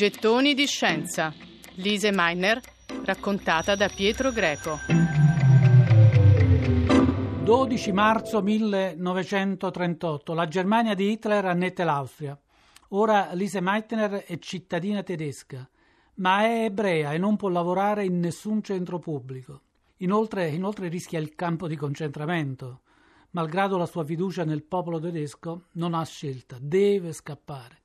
Gettoni di scienza. Lise Meiner, raccontata da Pietro Greco. 12 marzo 1938. La Germania di Hitler annette l'Austria. Ora Lise Meitner è cittadina tedesca, ma è ebrea e non può lavorare in nessun centro pubblico. Inoltre, inoltre rischia il campo di concentramento. Malgrado la sua fiducia nel popolo tedesco, non ha scelta, deve scappare.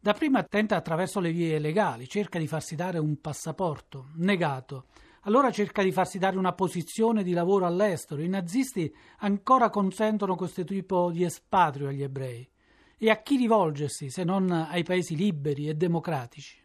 Dapprima tenta attraverso le vie legali, cerca di farsi dare un passaporto, negato. Allora cerca di farsi dare una posizione di lavoro all'estero. I nazisti ancora consentono questo tipo di espatrio agli ebrei. E a chi rivolgersi se non ai paesi liberi e democratici?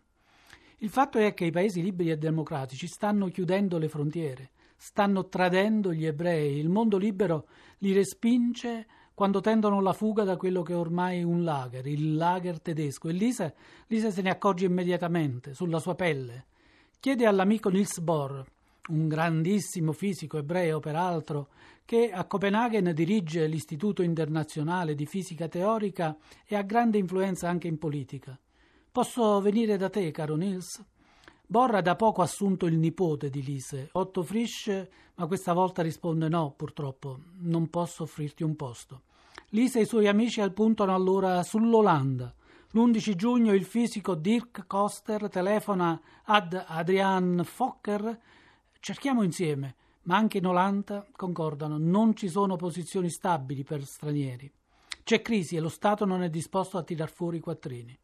Il fatto è che i paesi liberi e democratici stanno chiudendo le frontiere, stanno tradendo gli ebrei, il mondo libero li respinge quando tendono la fuga da quello che è ormai un lager, il lager tedesco, e Lisa, Lisa se ne accorge immediatamente, sulla sua pelle. Chiede all'amico Niels Bohr, un grandissimo fisico ebreo peraltro, che a Copenaghen dirige l'Istituto internazionale di fisica teorica e ha grande influenza anche in politica. Posso venire da te, caro Niels? Borra da poco assunto il nipote di Lise, Otto Frisch, ma questa volta risponde no, purtroppo, non posso offrirti un posto. Lise e i suoi amici puntano allora sull'Olanda. L'11 giugno il fisico Dirk Koster telefona ad Adrian Fokker. Cerchiamo insieme, ma anche in Olanda concordano, non ci sono posizioni stabili per stranieri. C'è crisi e lo Stato non è disposto a tirar fuori i quattrini.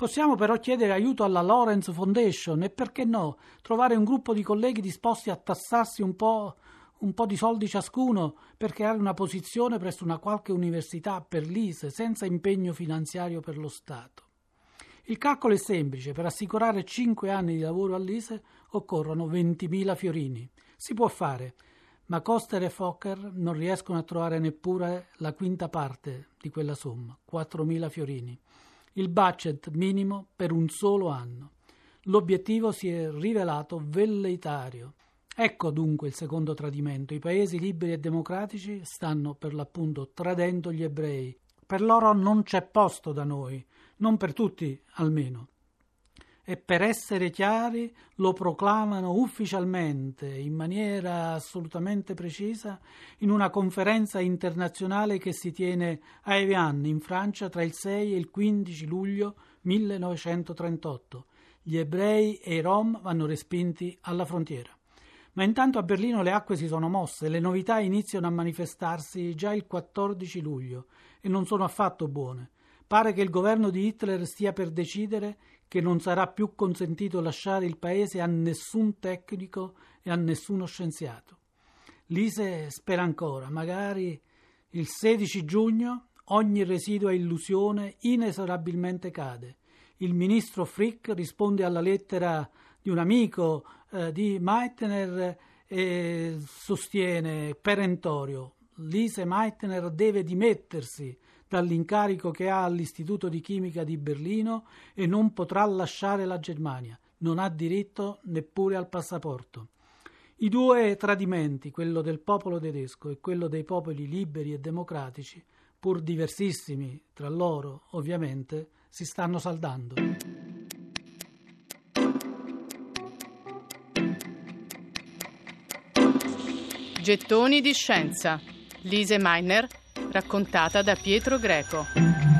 Possiamo però chiedere aiuto alla Lawrence Foundation e perché no, trovare un gruppo di colleghi disposti a tassarsi un po', un po di soldi ciascuno per creare una posizione presso una qualche università per l'ISE senza impegno finanziario per lo Stato. Il calcolo è semplice, per assicurare 5 anni di lavoro all'ISE occorrono 20.000 fiorini. Si può fare, ma Coster e Fokker non riescono a trovare neppure la quinta parte di quella somma, 4.000 fiorini il budget minimo per un solo anno. L'obiettivo si è rivelato velleitario. Ecco dunque il secondo tradimento. I paesi liberi e democratici stanno per l'appunto tradendo gli ebrei. Per loro non c'è posto da noi, non per tutti almeno e per essere chiari lo proclamano ufficialmente in maniera assolutamente precisa in una conferenza internazionale che si tiene a Evian in Francia tra il 6 e il 15 luglio 1938. Gli ebrei e i rom vanno respinti alla frontiera. Ma intanto a Berlino le acque si sono mosse, le novità iniziano a manifestarsi già il 14 luglio e non sono affatto buone. Pare che il governo di Hitler stia per decidere che non sarà più consentito lasciare il paese a nessun tecnico e a nessuno scienziato. Lise spera ancora, magari il 16 giugno ogni residua illusione inesorabilmente cade. Il ministro Frick risponde alla lettera di un amico eh, di Meitner e sostiene perentorio Lise Meitner deve dimettersi dall'incarico che ha all'Istituto di Chimica di Berlino e non potrà lasciare la Germania. Non ha diritto neppure al passaporto. I due tradimenti, quello del popolo tedesco e quello dei popoli liberi e democratici, pur diversissimi tra loro, ovviamente, si stanno saldando. Gettoni di scienza Lise Meiner, raccontata da Pietro Greco.